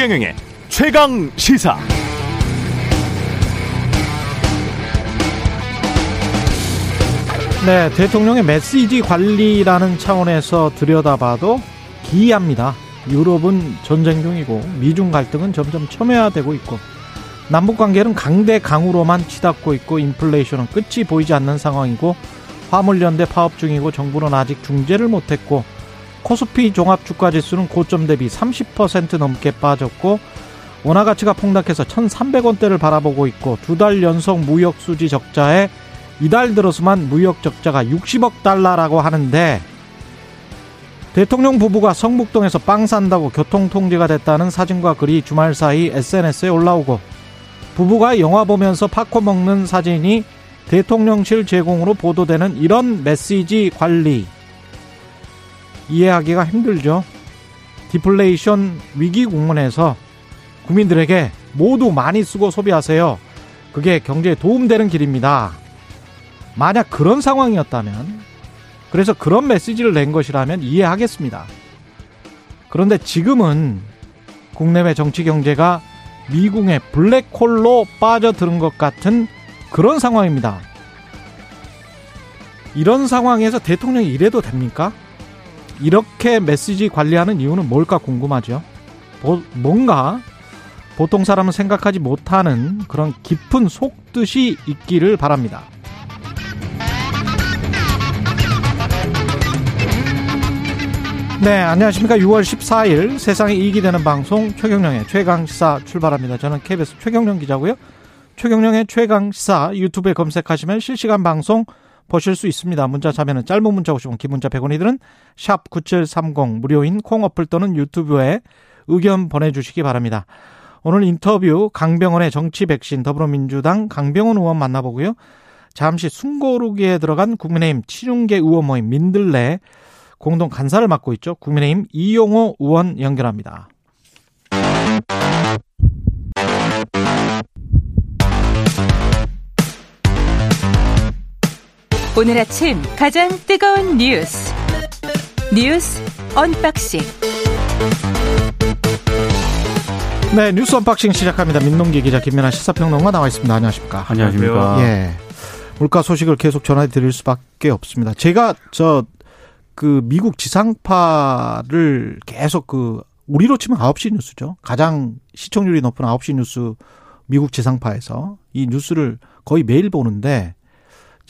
최경영의 최강 시사. 네, 대통령의 메시지 관리라는 차원에서 들여다봐도 기이합니다. 유럽은 전쟁 중이고 미중 갈등은 점점 첨예화되고 있고 남북 관계는 강대강으로만 치닫고 있고 인플레이션은 끝이 보이지 않는 상황이고 화물연대 파업 중이고 정부는 아직 중재를 못했고 코스피 종합 주가 지수는 고점 대비 30% 넘게 빠졌고 원화 가치가 폭락해서 1,300원대를 바라보고 있고 두 달 연속 무역 수지 적자에 이달 들어서만 무역 적자가 60억 달러라고 하는데 대통령 부부가 성북동에서 빵 산다고 교통 통제가 됐다는 사진과 글이 주말 사이 SNS에 올라오고 부부가 영화 보면서 팝콘 먹는 사진이 대통령실 제공으로 보도되는 이런 메시지 관리 이해하기가 힘들죠. 디플레이션 위기 국면에서 국민들에게 모두 많이 쓰고 소비하세요. 그게 경제에 도움되는 길입니다. 만약 그런 상황이었다면, 그래서 그런 메시지를 낸 것이라면 이해하겠습니다. 그런데 지금은 국내외 정치 경제가 미국의 블랙홀로 빠져드는 것 같은 그런 상황입니다. 이런 상황에서 대통령이 이래도 됩니까? 이렇게 메시지 관리하는 이유는 뭘까 궁금하죠. 뭔가 보통 사람은 생각하지 못하는 그런 깊은 속뜻이 있기를 바랍니다. 네, 안녕하십니까. 6월 14일 세상에 이익이 되는 방송 최경령의 최강시사 출발합니다. 저는 KBS 최경령 기자고요. 최경령의 최강시사 유튜브에 검색하시면 실시간 방송 보실 수 있습니다. 문자 자면은 짧은 문자 50원, 긴 문자 100원이 드는 샵9730 무료인 콩 어플 또는 유튜브에 의견 보내주시기 바랍니다. 오늘 인터뷰 강병원의 정치 백신 더불어민주당 강병원 의원 만나보고요. 잠시 숨고르기에 들어간 국민의힘 친윤계 의원 모임 민들레 공동 간사를 맡고 있죠. 국민의힘 이용호 의원 연결합니다. 오늘 아침 가장 뜨거운 뉴스 뉴스 unboxing 네 뉴스 unboxing 시작합니다. 민동기 기자 김민아 시사평론가 나와 있습니다. 안녕하십니까? 안녕하십니까? 예. 물가 소식을 계속 전해 드릴 수밖에 없습니다. 제가 저 그 미국 지상파를 계속 그 우리로 치면 9시 뉴스죠. 가장 시청률이 높은 9시 뉴스 미국 지상파에서 이 뉴스를 거의 매일 보는데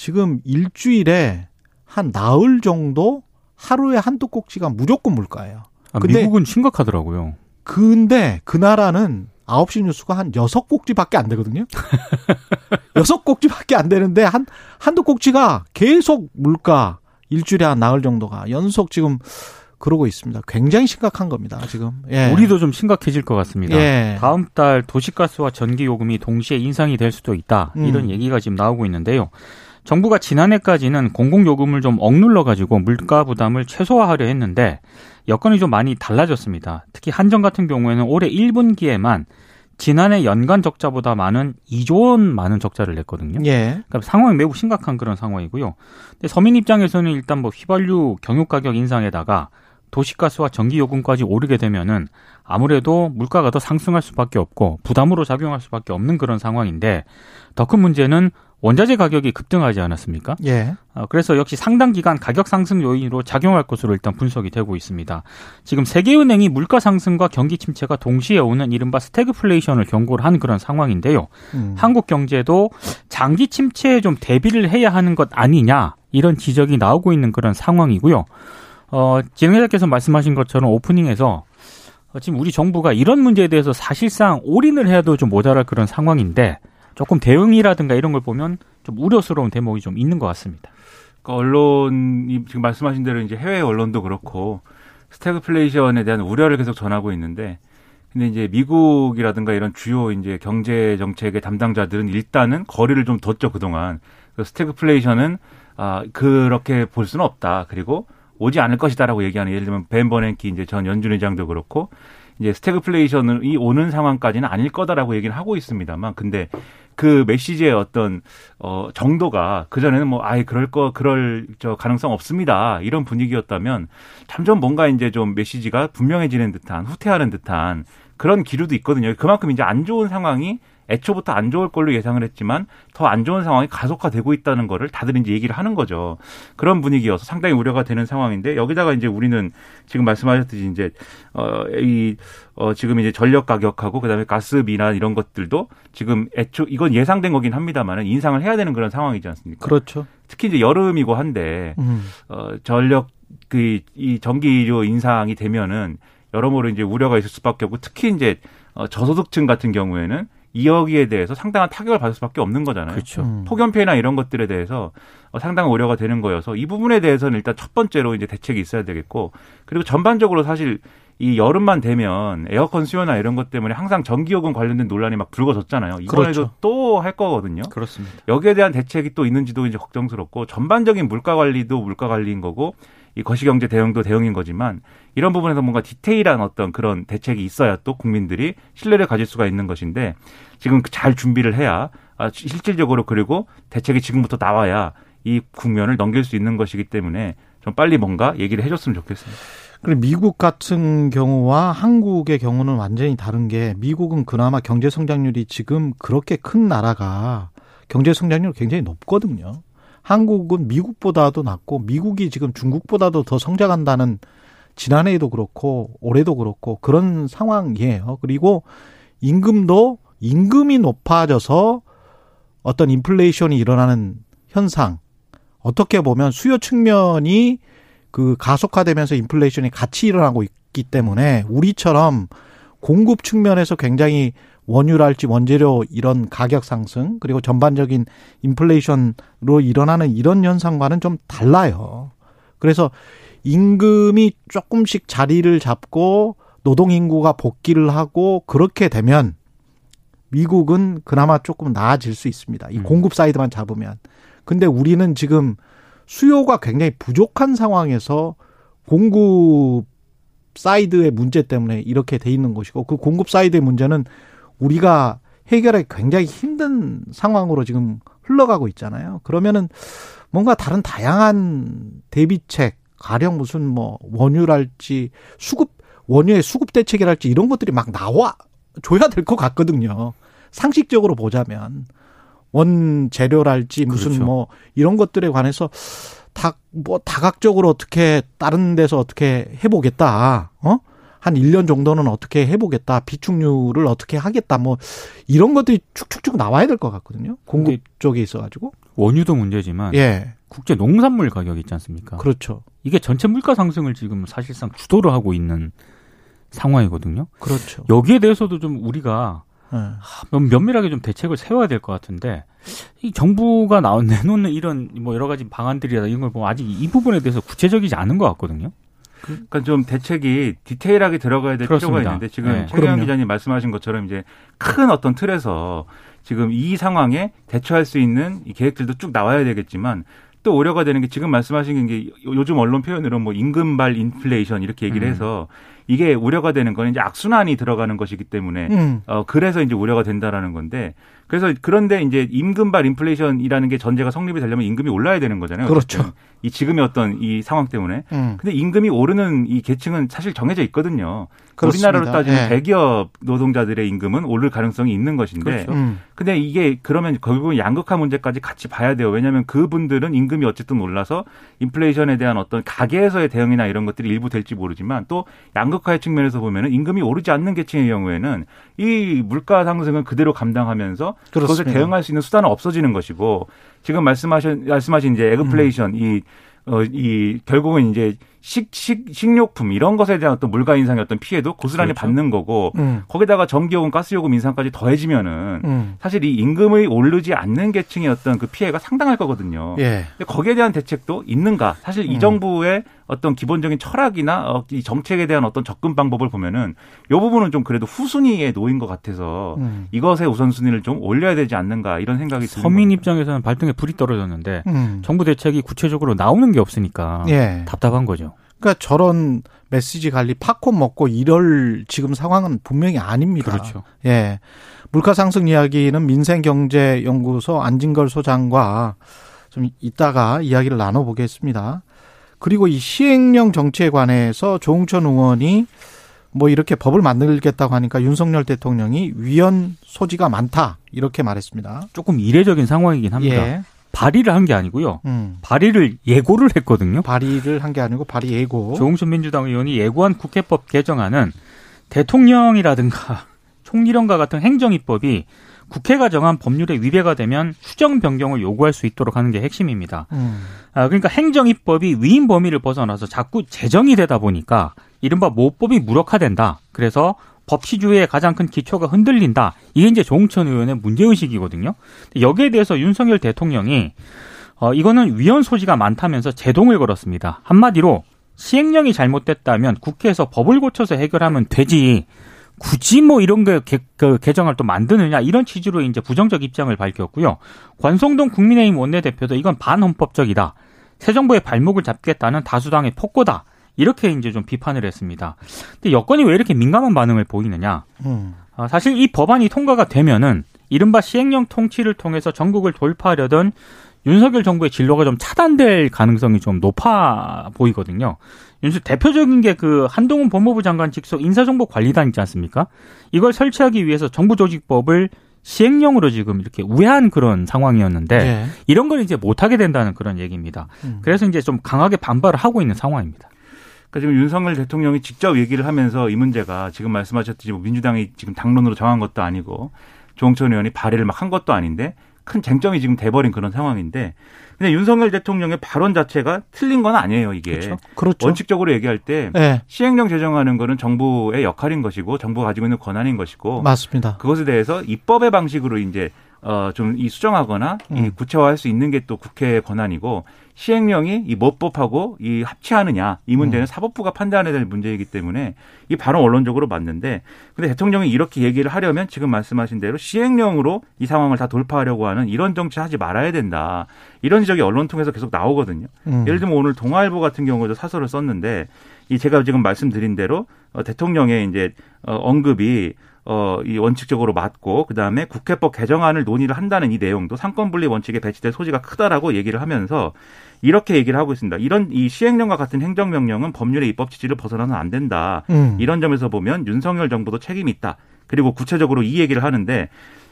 지금 일주일에 한 나흘 정도 하루에 한두 꼭지가 무조건 물가예요. 아, 근데 미국은 심각하더라고요. 근데 그 나라는 9시 뉴스가 한 6꼭지밖에 안 되거든요. 6꼭지밖에 안 되는데 한 한두 꼭지가 계속 물가 일주일에 한 나흘 정도가 연속 지금 그러고 있습니다. 굉장히 심각한 겁니다, 지금. 예. 우리도 좀 심각해질 것 같습니다. 예. 다음 달 도시가스와 전기 요금이 동시에 인상이 될 수도 있다. 음. 이런 얘기가 지금 나오고 있는데요. 정부가 지난해까지는 공공요금을 좀 억눌러 가지고 물가 부담을 최소화하려 했는데 여건이 좀 많이 달라졌습니다. 특히 한정 같은 경우에는 올해 1분기에만 지난해 연간 적자보다 많은 2조 원 많은 적자를 냈거든요. 예. 그러니까 상황이 매우 심각한 그런 상황이고요. 근데 서민 입장에서는 일단 뭐 휘발유 경유 가격 인상에다가 도시가스와 전기 요금까지 오르게 되면은 아무래도 물가가 더 상승할 수밖에 없고 부담으로 작용할 수밖에 없는 그런 상황인데 더 큰 문제는 원자재 가격이 급등하지 않았습니까? 예. 어, 그래서 역시 상당 기간 가격 상승 요인으로 작용할 것으로 일단 분석이 되고 있습니다. 지금 세계은행이 물가 상승과 경기 침체가 동시에 오는 이른바 스태그플레이션을 경고를 한 그런 상황인데요. 음. 한국 경제도 장기 침체에 좀 대비를 해야 하는 것 아니냐 이런 지적이 나오고 있는 그런 상황이고요. 어, 진행자께서 말씀하신 것처럼 오프닝에서 어, 지금 우리 정부가 이런 문제에 대해서 사실상 올인을 해도 좀 모자랄 그런 상황인데 조금 대응이라든가 이런 걸 보면 좀 우려스러운 대목이 좀 있는 것 같습니다. 그러니까 언론이 지금 말씀하신 대로 이제 해외 언론도 그렇고 스태그플레이션에 대한 우려를 계속 전하고 있는데 근데 이제 미국이라든가 이런 주요 이제 경제 정책의 담당자들은 일단은 거리를 좀 뒀죠 그동안. 그 스태그플레이션은 아 그렇게 볼 수는 없다. 그리고 오지 않을 것이다라고 얘기하는 예를 들면 벤 버냉키 이제 전 연준 의장도 그렇고 이제 스태그플레이션이 오는 상황까지는 아닐 거다라고 얘기를 하고 있습니다만 근데 그 메시지의 어떤 어 정도가 그 전에는 뭐 아예 그럴 거 그럴 저 가능성 없습니다 이런 분위기였다면 점점 뭔가 이제 좀 메시지가 분명해지는 듯한 후퇴하는 듯한 그런 기류도 있거든요. 그만큼 이제 안 좋은 상황이 애초부터 안 좋을 걸로 예상을 했지만 더 안 좋은 상황이 가속화되고 있다는 거를 다들 이제 얘기를 하는 거죠. 그런 분위기여서 상당히 우려가 되는 상황인데 여기다가 이제 우리는 지금 말씀하셨듯이 이제 어이 어 지금 이제 전력 가격하고 그다음에 가스 비난 이런 것들도 지금 애초 이건 예상된 거긴 합니다만은 인상을 해야 되는 그런 상황이지 않습니까? 그렇죠. 특히 이제 여름이고 한데 음. 어 전력 그 이 전기료 인상이 되면은 여러모로 이제 우려가 있을 수밖에 없고 특히 이제 어 저소득층 같은 경우에는 이 여기에 대해서 상당한 타격을 받을 수밖에 없는 거잖아요. 그렇죠. 음. 폭염 피해나 이런 것들에 대해서 어, 상당한 우려가 되는 거여서 이 부분에 대해서는 일단 첫 번째로 이제 대책이 있어야 되겠고 그리고 전반적으로 사실 이 여름만 되면 에어컨 수요나 이런 것 때문에 항상 전기요금 관련된 논란이 막 불거졌잖아요. 이번에도 그렇죠. 또할 거거든요. 그렇습니다. 여기에 대한 대책이 또 있는지도 이제 걱정스럽고 전반적인 물가 관리도 물가 관리인 거고 이 거시경제 대응도 대응인 거지만 이런 부분에서 뭔가 디테일한 어떤 그런 대책이 있어야 또 국민들이 신뢰를 가질 수가 있는 것인데 지금 잘 준비를 해야 아, 실질적으로 그리고 대책이 지금부터 나와야 이 국면을 넘길 수 있는 것이기 때문에 좀 빨리 뭔가 얘기를 해줬으면 좋겠습니다. 그리고 미국 같은 경우와 한국의 경우는 완전히 다른 게 미국은 그나마 경제 성장률이 지금 그렇게 큰 나라가 경제 성장률이 굉장히 높거든요. 한국은 미국보다도 낮고 미국이 지금 중국보다도 더 성장한다는 지난해에도 그렇고 올해도 그렇고 그런 상황이에요. 그리고 임금도 임금이 높아져서 어떤 인플레이션이 일어나는 현상 어떻게 보면 수요 측면이 그 가속화되면서 인플레이션이 같이 일어나고 있기 때문에 우리처럼 공급 측면에서 굉장히 원유랄지 원재료 이런 가격 상승 그리고 전반적인 인플레이션으로 일어나는 이런 현상과는 좀 달라요. 그래서 임금이 조금씩 자리를 잡고 노동 인구가 복귀를 하고 그렇게 되면 미국은 그나마 조금 나아질 수 있습니다. 이 음. 공급 사이드만 잡으면. 근데 우리는 지금 수요가 굉장히 부족한 상황에서 공급 사이드의 문제 때문에 이렇게 돼 있는 것이고 그 공급 사이드의 문제는 우리가 해결하기 굉장히 힘든 상황으로 지금 흘러가고 있잖아요. 그러면은 뭔가 다른 다양한 대비책, 가령 무슨 뭐 원유랄지 수급 원유의 수급 대책이랄지 이런 것들이 막 나와 줘야 될 것 같거든요. 상식적으로 보자면 원 재료랄지 무슨 그렇죠. 뭐 이런 것들에 관해서 다 뭐 다각적으로 어떻게 다른 데서 어떻게 해보겠다. 어? 한 1년 정도는 어떻게 해보겠다. 비축률을 어떻게 하겠다. 뭐 이런 것들이 축축축 나와야 될 것 같거든요. 공급 쪽에 있어가지고. 원유도 문제지만 예. 국제 농산물 가격 있지 않습니까? 그렇죠. 이게 전체 물가 상승을 지금 사실상 주도를 하고 있는 상황이거든요. 그렇죠. 여기에 대해서도 좀 우리가 네. 면밀하게 좀 대책을 세워야 될 것 같은데 이 정부가 나온 내놓는 이런 뭐 여러 가지 방안들이나 이런 걸 보면 아직 이 부분에 대해서 구체적이지 않은 것 같거든요. 그러니까 좀 대책이 디테일하게 들어가야 될 그렇습니다. 필요가 있는데 지금 네. 최경 기자님 말씀하신 것처럼 이제 큰 어떤 틀에서 지금 이 상황에 대처할 수 있는 이 계획들도 쭉 나와야 되겠지만 또 우려가 되는 게 지금 말씀하신 게 요즘 언론 표현으로 뭐 임금발 인플레이션 이렇게 얘기를 음. 해서 이게 우려가 되는 건 이제 악순환이 들어가는 것이기 때문에 음. 어 그래서 이제 우려가 된다라는 건데 그래서 그런데 이제 임금발 인플레이션이라는 게 전제가 성립이 되려면 임금이 올라야 되는 거잖아요. 그렇죠. 이 지금의 어떤 이 상황 때문에. 음. 근데 임금이 오르는 이 계층은 사실 정해져 있거든요. 그렇습니다. 우리나라로 따지면 네. 대기업 노동자들의 임금은 오를 가능성이 있는 것인데. 그렇죠. 음. 근데 이게 그러면 결국은 양극화 문제까지 같이 봐야 돼요. 왜냐하면 그분들은 임금이 어쨌든 올라서 인플레이션에 대한 어떤 가계에서의 대응이나 이런 것들이 일부 될지 모르지만 또 양극화의 측면에서 보면은 임금이 오르지 않는 계층의 경우에는 이 물가 상승은 그대로 감당하면서 그렇습니다. 그것을 대응할 수 있는 수단은 없어지는 것이고 지금 말씀하신 말씀하신 이제 애그플레이션 음. 이 어, 이, 결국은 이제 식, 식, 식료품 이런 것에 대한 어떤 물가 인상의 어떤 피해도 고스란히 그렇죠. 받는 거고 음. 거기다가 전기요금, 가스요금 인상까지 더해지면은 음. 사실 이 임금이 오르지 않는 계층의 어떤 그 피해가 상당할 거거든요. 예. 근데 거기에 대한 대책도 있는가? 사실 이 음. 정부의 어떤 기본적인 철학이나 어, 이 정책에 대한 어떤 접근 방법을 보면은 이 부분은 좀 그래도 후순위에 놓인 것 같아서 음. 이것의 우선순위를 좀 올려야 되지 않는가 이런 생각이 듭니다. 서민 입장에서는 발등에 불이 떨어졌는데 음. 정부 대책이 구체적으로 나오는 게 없으니까 예. 답답한 거죠. 그러니까 저런 메시지 관리 팝콘 먹고 이럴 지금 상황은 분명히 아닙니다. 그렇죠. 예. 물가 상승 이야기는 민생경제연구소 안진걸 소장과 좀 이따가 이야기를 나눠보겠습니다. 그리고 이 시행령 정치에 관해서 조홍천 의원이 뭐 이렇게 법을 만들겠다고 하니까 윤석열 대통령이 위헌 소지가 많다 이렇게 말했습니다. 조금 이례적인 상황이긴 합니다. 예. 발의를 한 게 아니고요. 음. 발의를 예고를 했거든요. 발의를 한 게 아니고 발의 예고. 조홍천 민주당 의원이 예고한 국회법 개정안은 대통령이라든가 총리령과 같은 행정입법이 국회가 정한 법률에 위배가 되면 수정 변경을 요구할 수 있도록 하는 게 핵심입니다. 음. 아, 그러니까 행정입법이 위임 범위를 벗어나서 자꾸 제정이 되다 보니까 이른바 모법이 무력화된다. 그래서 법치주의의 가장 큰 기초가 흔들린다. 이게 이제 조홍천 의원의 문제의식이거든요. 여기에 대해서 윤석열 대통령이 어, 이거는 위헌 소지가 많다면서 제동을 걸었습니다. 한마디로 시행령이 잘못됐다면 국회에서 법을 고쳐서 해결하면 되지. 굳이 뭐 이런 게 개, 그 개정을 또 만드느냐 이런 취지로 이제 부정적 입장을 밝혔고요. 관성동 국민의힘 원내대표도 이건 반헌법적이다. 새 정부의 발목을 잡겠다는 다수당의 폭거다. 이렇게 이제 좀 비판을 했습니다. 근데 여건이 왜 이렇게 민감한 반응을 보이느냐? 음. 아, 사실 이 법안이 통과가 되면은 이른바 시행령 통치를 통해서 전국을 돌파하려던 윤석열 정부의 진로가 좀 차단될 가능성이 좀 높아 보이거든요. 윤수 대표적인 게 그 한동훈 법무부 장관 직속 인사정보관리단 있지 않습니까? 이걸 설치하기 위해서 정부 조직법을 시행령으로 지금 이렇게 우회한 그런 상황이었는데 네. 이런 걸 이제 못하게 된다는 그런 얘기입니다. 음. 그래서 이제 좀 강하게 반발을 하고 있는 상황입니다. 그러니까 지금 윤석열 대통령이 직접 얘기를 하면서 이 문제가 지금 말씀하셨듯이 뭐 민주당이 지금 당론으로 정한 것도 아니고 조홍천 의원이 발의를 막 한 것도 아닌데 큰 쟁점이 지금 돼버린 그런 상황인데 근데 윤석열 대통령의 발언 자체가 틀린 건 아니에요 이게 그렇죠. 그렇죠. 원칙적으로 얘기할 때 네. 시행령 제정하는 거는 정부의 역할인 것이고 정부가 가지고 있는 권한인 것이고 맞습니다. 그것에 대해서 입법의 방식으로 이제 어, 좀 이 수정하거나 음. 이 구체화할 수 있는 게 또 국회의 권한이고 시행령이 이 모법하고 이 합치하느냐 이 문제는 음. 사법부가 판단해야 될 문제이기 때문에 이 바로 언론적으로 맞는데 근데 대통령이 이렇게 얘기를 하려면 지금 말씀하신 대로 시행령으로 이 상황을 다 돌파하려고 하는 이런 정치 하지 말아야 된다 이런 지적이 언론 통해서 계속 나오거든요. 음. 예를 들면 오늘 동아일보 같은 경우도 사설을 썼는데 이 제가 지금 말씀드린 대로 어, 대통령의 이제 어, 언급이 어, 이 원칙적으로 맞고 그 다음에 국회법 개정안을 논의를 한다는 이 내용도 상권 분리 원칙에 배치될 소지가 크다라고 얘기를 하면서 이렇게 얘기를 하고 있습니다. 이런 이 시행령과 같은 행정명령은 법률의 입법 취지를 벗어나면 안 된다. 음. 이런 점에서 보면 윤석열 정부도 책임이 있다. 그리고 구체적으로 이 얘기를 하는데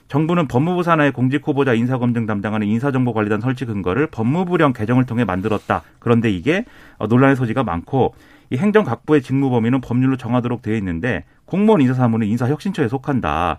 정부는 법무부 산하의 공직 후보자 인사 검증 담당하는 인사정보관리단 설치 근거를 법무부령 개정을 통해 만들었다. 그런데 이게 어, 논란의 소지가 많고 이 행정 각부의 직무 범위는 법률로 정하도록 되어 있는데 공무원 인사 사무는 인사혁신처에 속한다.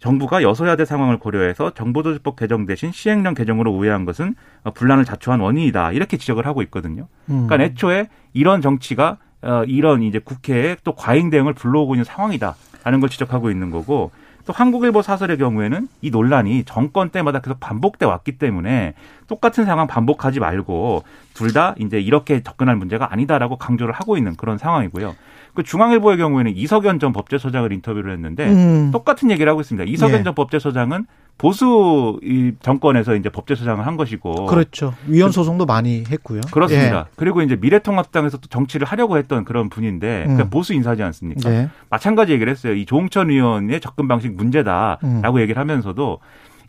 정부가 여서야대 상황을 고려해서 정보조직법 개정 대신 시행령 개정으로 우회한 것은 분란을 자초한 원인이다. 이렇게 지적을 하고 있거든요. 음. 그러니까 애초에 이런 정치가 어, 이런 이제 국회에 또 과잉 대응을 불러오고 있는 상황이다라는 걸 지적하고 있는 거고 또 한국일보 사설의 경우에는 이 논란이 정권 때마다 계속 반복돼 왔기 때문에 똑같은 상황 반복하지 말고 둘 다 이제 이렇게 접근할 문제가 아니다라고 강조를 하고 있는 그런 상황이고요. 그 중앙일보의 경우에는 이석연 전 법제처장을 인터뷰를 했는데 음. 똑같은 얘기를 하고 있습니다. 이석연 예. 전 법제처장은 보수 이 정권에서 이제 법제처장을 한 것이고 그렇죠. 위헌 소송도 많이 했고요. 그렇습니다. 예. 그리고 이제 미래통합당에서 또 정치를 하려고 했던 그런 분인데 음. 그러니까 보수 인사지 않습니까? 예. 마찬가지 얘기를 했어요. 이 조홍천 의원의 접근 방식 문제다라고 음. 얘기를 하면서도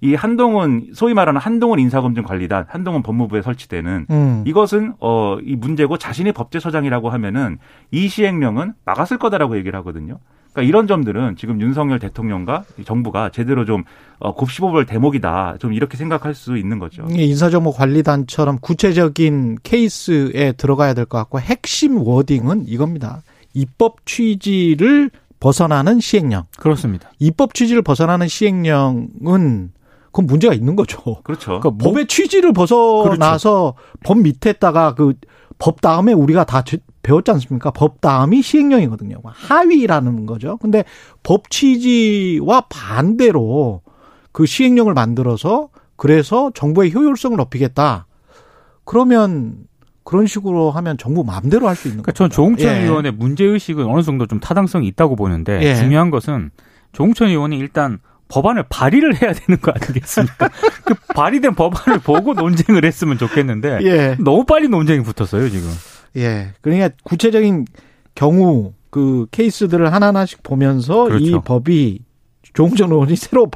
이 한동훈 소위 말하는 한동훈 인사검증 관리단 한동훈 법무부에 설치되는 음. 이것은 어 이 문제고 자신이 법제처장이라고 하면은 이 시행령은 막았을 거다라고 얘기를 하거든요. 그러니까 이런 점들은 지금 윤석열 대통령과 정부가 제대로 좀 어, 곱씹어볼 대목이다. 좀 이렇게 생각할 수 있는 거죠. 인사정보 관리단처럼 구체적인 케이스에 들어가야 될 것 같고 핵심 워딩은 이겁니다. 입법 취지를 벗어나는 시행령. 그렇습니다. 입법 취지를 벗어나는 시행령은 그건 문제가 있는 거죠. 그렇죠. 그러니까 법의 취지를 벗어나서 그렇죠. 법 밑에다가 그 법 다음에 우리가 다 배웠지 않습니까? 법 다음이 시행령이거든요. 하위라는 거죠. 근데 법 취지와 반대로 그 시행령을 만들어서 그래서 정부의 효율성을 높이겠다. 그러면 그런 식으로 하면 정부 마음대로 할 수 있는 거죠. 그러니까 전 조홍천 예. 의원의 문제 의식은 어느 정도 좀 타당성이 있다고 보는데 예. 중요한 것은 조홍천 의원이 일단 법안을 발의를 해야 되는 거 아니겠습니까? 그 발의된 법안을 보고 논쟁을 했으면 좋겠는데 예. 너무 빨리 논쟁이 붙었어요 지금. 예, 그러니까 구체적인 경우 그 케이스들을 하나하나씩 보면서 그렇죠. 이 법이 조홍천 의원이 새로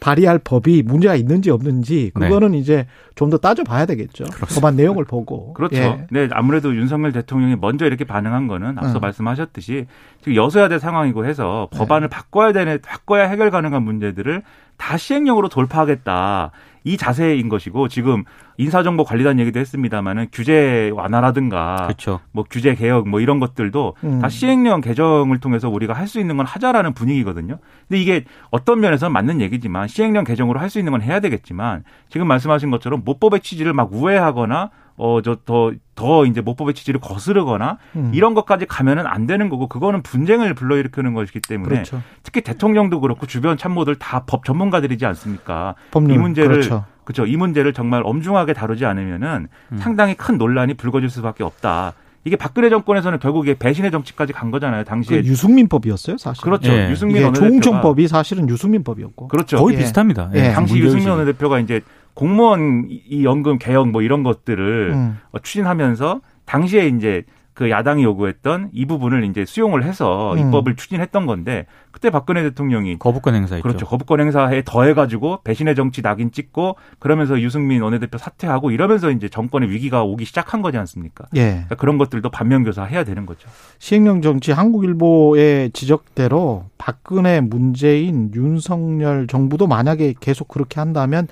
발의할 법이 문제가 있는지 없는지 네. 그거는 네. 이제 좀 더 따져봐야 되겠죠. 그렇습니다. 법안 내용을 보고. 그렇죠. 예. 네, 아무래도 윤석열 대통령이 먼저 이렇게 반응한 거는 앞서 음. 말씀하셨듯이 지금 여소야대 상황이고 해서 법안을 네. 바꿔야 되는 바꿔야 해결 가능한 문제들을 다 시행령으로 돌파하겠다. 이 자세인 것이고 지금 인사정보관리단 얘기도 했습니다마는 규제 완화라든가 그렇죠. 뭐 규제 개혁 뭐 이런 것들도 음. 다 시행령 개정을 통해서 우리가 할 수 있는 건 하자라는 분위기거든요. 근데 이게 어떤 면에서 맞는 얘기지만 시행령 개정으로 할 수 있는 건 해야 되겠지만 지금 말씀하신 것처럼 모법의 취지를 막 우회하거나 어, 저, 더, 더 이제 모법의 취지를 거스르거나 음. 이런 것까지 가면은 안 되는 거고 그거는 분쟁을 불러일으키는 것이기 때문에 그렇죠. 특히 대통령도 그렇고 주변 참모들 다 법 전문가들이지 않습니까? 법률, 이 문제를 그렇죠. 그렇죠. 이 문제를 정말 엄중하게 다루지 않으면은 음. 상당히 큰 논란이 불거질 수밖에 없다. 이게 박근혜 정권에서는 결국 이 배신의 정치까지 간 거잖아요. 당시에 그 유승민법이었어요, 사실. 그렇죠. 예. 유승민 원내대표가 법이 사실은 유승민법이었고. 그렇죠. 거의 예. 비슷합니다. 예. 당시 유승민 원내대표가 이제 공무원 이 연금 개혁 뭐 이런 것들을 음. 추진하면서 당시에 이제 그 야당이 요구했던 이 부분을 이제 수용을 해서 음. 입법을 추진했던 건데 그때 박근혜 대통령이 거부권 행사했죠. 그렇죠. 거부권 행사에 더해 가지고 배신의 정치 낙인 찍고 그러면서 유승민 원내대표 사퇴하고 이러면서 이제 정권의 위기가 오기 시작한 거지 않습니까? 예. 그러니까 그런 것들도 반면교사 해야 되는 거죠. 시행령 정치 한국일보의 지적대로 박근혜 문재인 윤석열 정부도 만약에 계속 그렇게 한다면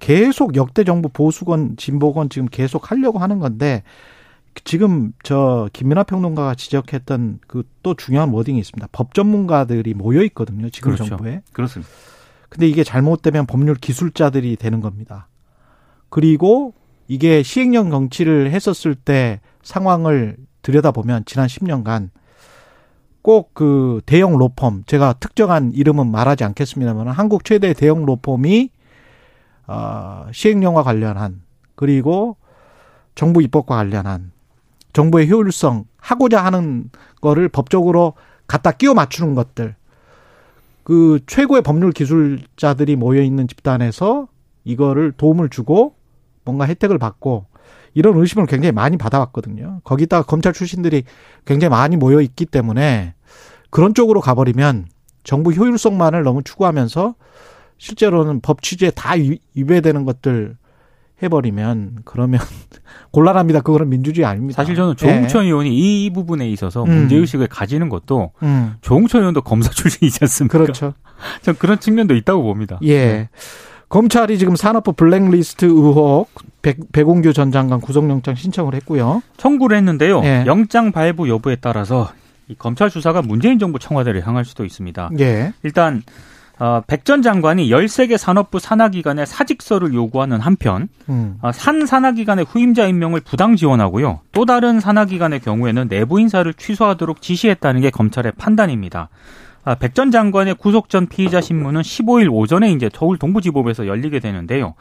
계속 역대 정부 보수건 진보건 지금 계속 하려고 하는 건데 지금 저 김민하 평론가가 지적했던 그 또 중요한 워딩이 있습니다. 법 전문가들이 모여 있거든요. 지금 그렇죠. 정부에. 그렇습니다. 근데 이게 잘못되면 법률 기술자들이 되는 겁니다. 그리고 이게 시행령 정치를 했었을 때 상황을 들여다보면 지난 10년간 꼭 그 대형 로펌 제가 특정한 이름은 말하지 않겠습니다만 한국 최대 대형 로펌이 어 시행령과 관련한 그리고 정부 입법과 관련한 정부의 효율성 하고자 하는 거를 법적으로 갖다 끼워 맞추는 것들 그 최고의 법률 기술자들이 모여 있는 집단에서 이거를 도움을 주고 뭔가 혜택을 받고 이런 의심을 굉장히 많이 받아왔거든요. 거기다가 검찰 출신들이 굉장히 많이 모여 있기 때문에 그런 쪽으로 가버리면 정부 효율성만을 너무 추구하면서 실제로는 법 취지에 다 위배되는 것들 해버리면 그러면 곤란합니다. 그거는 민주주의 아닙니다. 사실 저는 조홍천 네. 의원이 이 부분에 있어서 음. 문제의식을 가지는 것도 음. 조홍천 의원도 검사 출신이지 않습니까? 그렇죠. 전 그런 측면도 있다고 봅니다. 예. 네. 검찰이 지금 산업부 블랙리스트 의혹 백, 백운규 전 장관 구속영장 신청을 했고요. 청구를 했는데요. 예. 영장 발부 여부에 따라서 이 검찰 수사가 문재인 정부 청와대를 향할 수도 있습니다. 예. 일단 어, 백전 장관이 13개 산업부 산하기관에 사직서를 요구하는 한편 음. 어, 산 산하기관의 후임자 임명을 부당 지원하고요. 또 다른 산하기관의 경우에는 내부 인사를 취소하도록 지시했다는 게 검찰의 판단입니다. 아, 백전 장관의 구속 전 피의자 신문은 15일 오전에 이제 서울 동부지법에서 열리게 되는데요.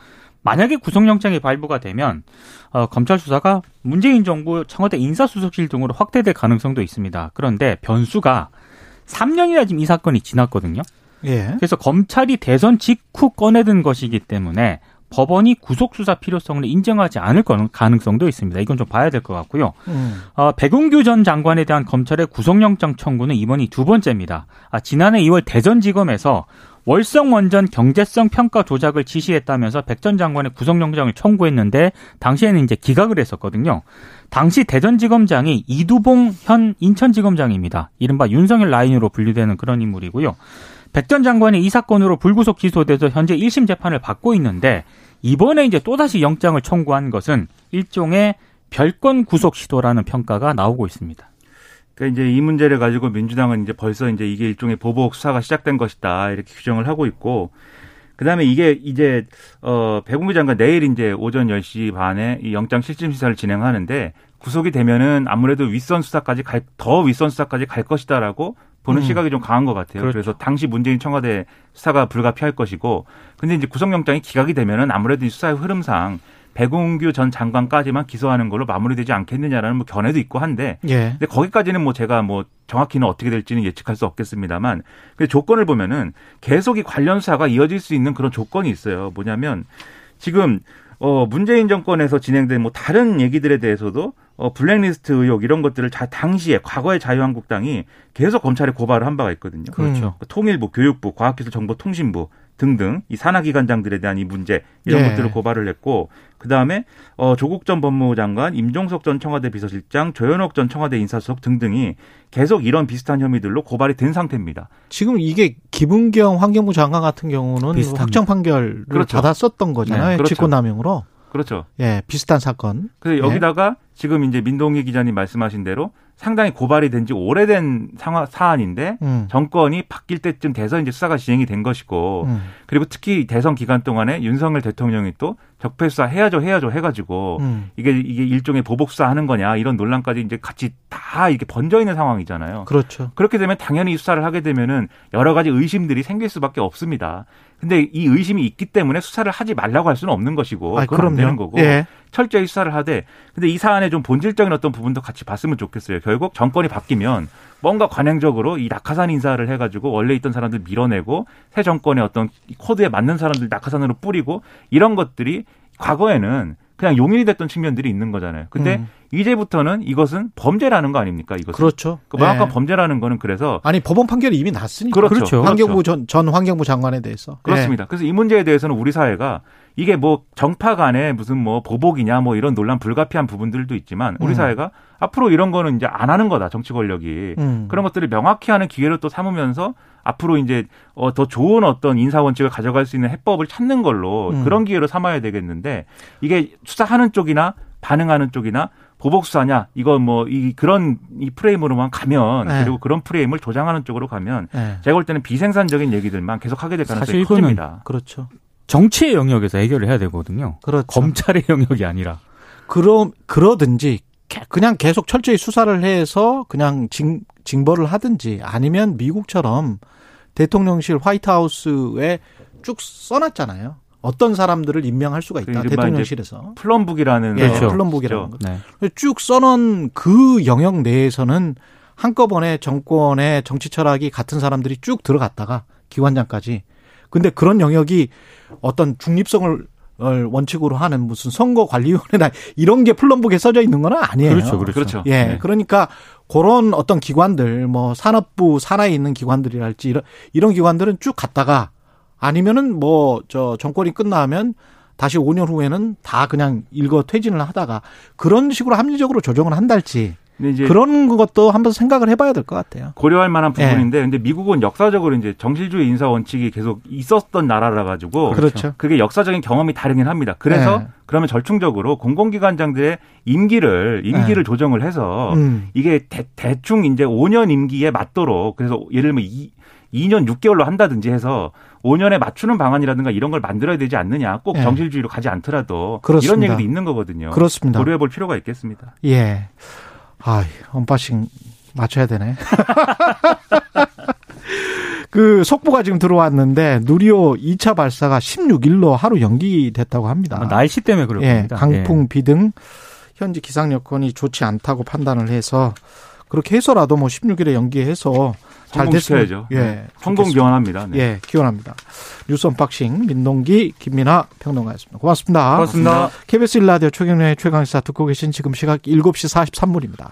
만약에 구속영장이 발부가 되면 어, 검찰 수사가 문재인 정부 청와대 인사수석실 등으로 확대될 가능성도 있습니다. 그런데 변수가 3년이나 지금 이 사건이 지났거든요. 예. 그래서 검찰이 대선 직후 꺼내든 것이기 때문에 법원이 구속 수사 필요성을 인정하지 않을 가능성도 있습니다. 이건 좀 봐야 될 것 같고요. 음. 어, 백운규 전 장관에 대한 검찰의 구속영장 청구는 이번이 두 번째입니다. 아, 지난해 2월 대전지검에서 월성 원전 경제성 평가 조작을 지시했다면서 백 전 장관의 구속영장을 청구했는데 당시에는 이제 기각을 했었거든요. 당시 대전지검장이 이두봉 현 인천지검장입니다. 이른바 윤석열 라인으로 분류되는 그런 인물이고요. 백 전 장관이 이 사건으로 불구속 기소돼서 현재 1심 재판을 받고 있는데 이번에 이제 또다시 영장을 청구한 것은 일종의 별건 구속 시도라는 평가가 나오고 있습니다. 그러니까 이제 이 문제를 가지고 민주당은 이제 벌써 이제 이게 일종의 보복 수사가 시작된 것이다 이렇게 규정을 하고 있고 그다음에 이게 이제 어 배공부 장관 내일 이제 오전 10시 반에 이 영장 실질 심사를 진행하는데 구속이 되면은 아무래도 윗선 수사까지 갈 더 윗선 수사까지 갈 것이다라고 보는 음. 시각이 좀 강한 것 같아요. 그렇죠. 그래서 당시 문재인 청와대 수사가 불가피할 것이고, 근데 이제 구속영장이 기각이 되면은 아무래도 수사의 흐름상 백운규 전 장관까지만 기소하는 걸로 마무리되지 않겠느냐라는 뭐 견해도 있고 한데, 예. 근데 거기까지는 뭐 제가 뭐 정확히는 어떻게 될지는 예측할 수 없겠습니다만, 그 조건을 보면은 계속 이 관련 수사가 이어질 수 있는 그런 조건이 있어요. 뭐냐면 지금 어 문재인 정권에서 진행된 뭐 다른 얘기들에 대해서도 어, 블랙리스트 의혹 이런 것들을 자, 당시에 과거의 자유한국당이 계속 검찰에 고발을 한 바가 있거든요. 그렇죠. 음. 통일부, 교육부, 과학기술정보통신부 등등 이 산하기관장들에 대한 이 문제 이런 네. 것들을 고발을 했고 그 다음에 어, 조국 전 법무부 장관, 임종석 전 청와대 비서실장, 조현옥 전 청와대 인사수석 등등이 계속 이런 비슷한 혐의들로 고발이 된 상태입니다. 지금 이게 김은경 환경부 장관 같은 경우는 비슷합니다. 확정 판결을 그렇죠. 받았었던 거잖아요. 네, 그렇죠. 직권남용으로. 그렇죠. 예, 비슷한 사건. 그래서 여기다가 예. 지금 이제 민동희 기자님 말씀하신 대로 상당히 고발이 된 지 오래된 상황 사안인데 음. 정권이 바뀔 때쯤 돼서 이제 수사가 진행이 된 것이고 음. 그리고 특히 대선 기간 동안에 윤석열 대통령이 또 적폐 수사 해야죠 해야죠 해가지고 음. 이게 이게 일종의 보복 수사하는 거냐 이런 논란까지 이제 같이 다 이렇게 번져 있는 상황이잖아요. 그렇죠. 그렇게 되면 당연히 수사를 하게 되면은 여러 가지 의심들이 생길 수밖에 없습니다. 근데 이 의심이 있기 때문에 수사를 하지 말라고 할 수는 없는 것이고 아, 그건 안 되는 거고 예. 철저히 수사를 하되 근데 이 사안의 좀 본질적인 어떤 부분도 같이 봤으면 좋겠어요. 결국 정권이 바뀌면 뭔가 관행적으로 이 낙하산 인사를 해가지고 원래 있던 사람들 밀어내고 새 정권의 어떤 코드에 맞는 사람들 낙하산으로 뿌리고 이런 것들이 과거에는 그냥 용인이 됐던 측면들이 있는 거잖아요. 근데 음. 이제부터는 이것은 범죄라는 거 아닙니까? 이것은 그렇죠. 그 명확한 네. 범죄라는 거는 그래서 아니 법원 판결이 이미 났으니까 그렇죠. 그렇죠. 환경부 전, 전 환경부 장관에 대해서 그렇습니다. 네. 그래서 이 문제에 대해서는 우리 사회가 이게 뭐 정파 간에 무슨 뭐 보복이냐 뭐 이런 논란 불가피한 부분들도 있지만 우리 음. 사회가 앞으로 이런 거는 이제 안 하는 거다 정치 권력이 음. 그런 것들을 명확히 하는 기회를 또 삼으면서 앞으로 이제 어, 더 좋은 어떤 인사 원칙을 가져갈 수 있는 해법을 찾는 걸로 음. 그런 기회로 삼아야 되겠는데 이게 수사하는 쪽이나 반응하는 쪽이나 보복 수사냐 이거 뭐 이 그런 이 프레임으로만 가면 네. 그리고 그런 프레임을 조장하는 쪽으로 가면 네. 제가 볼 때는 비생산적인 얘기들만 계속 하게 될 가능성이 커집니다. 그렇죠. 정치의 영역에서 해결을 해야 되거든요. 그렇죠. 검찰의 영역이 아니라. 그럼 그러든지 그냥 계속 철저히 수사를 해서 그냥 징, 징벌을 하든지 아니면 미국처럼 대통령실 화이트하우스에 쭉 써놨잖아요. 어떤 사람들을 임명할 수가 있다. 대통령실에서. Plum Book이라는 예, 그렇죠. Plum Book이라는 거. 네. 쭉 써놓은 그 영역 내에서는 한꺼번에 정권의 정치 철학이 같은 사람들이 쭉 들어갔다가 기관장까지. 근데 그런 영역이 어떤 중립성을 원칙으로 하는 무슨 선거관리위원회나 이런 게 플럼북에 써져 있는 건 아니에요. 그렇죠, 그렇죠. 그렇죠. 예, 네. 그러니까 그런 어떤 기관들, 뭐 산업부 산하에 있는 기관들이랄지 이런 이런 기관들은 쭉 갔다가 아니면은 뭐 저 정권이 끝나면 다시 5년 후에는 다 그냥 일거 퇴진을 하다가 그런 식으로 합리적으로 조정을 한달지 그런 것도 한번 생각을 해봐야 될 것 같아요. 고려할 만한 부분인데, 네. 근데 미국은 역사적으로 이제 정실주의 인사 원칙이 계속 있었던 나라라 가지고, 그렇죠. 그게 역사적인 경험이 다르긴 합니다. 그래서 네. 그러면 절충적으로 공공기관장들의 임기를 임기를 네. 조정을 해서 음. 이게 대, 충 이제 5년 임기에 맞도록 그래서 예를 들면 이 2년 6개월로 한다든지 해서 5년에 맞추는 방안이라든가 이런 걸 만들어야 되지 않느냐. 꼭 예. 정실주의로 가지 않더라도 그렇습니다. 이런 얘기도 있는 거거든요. 그렇습니다. 고려해 볼 필요가 있겠습니다. 예. 아, unboxing 맞춰야 되네. 그 속보가 지금 들어왔는데 누리호 2차 발사가 16일로 하루 연기됐다고 합니다. 아, 날씨 때문에 그럴 예. 강풍, 예. 비 등 현지 기상 여건이 좋지 않다고 판단을 해서 그렇게 해서라도 뭐 16일에 연기해서 잘 됐어야죠. 예. 네. 성공 기원합니다. 네. 예, 기원합니다. 뉴스 unboxing 민동기 김민아 평론가였습니다. 고맙습니다. 고맙습니다. KBS 1라디오 최경영의 최강시사 듣고 계신 지금 시각 7시 43분입니다.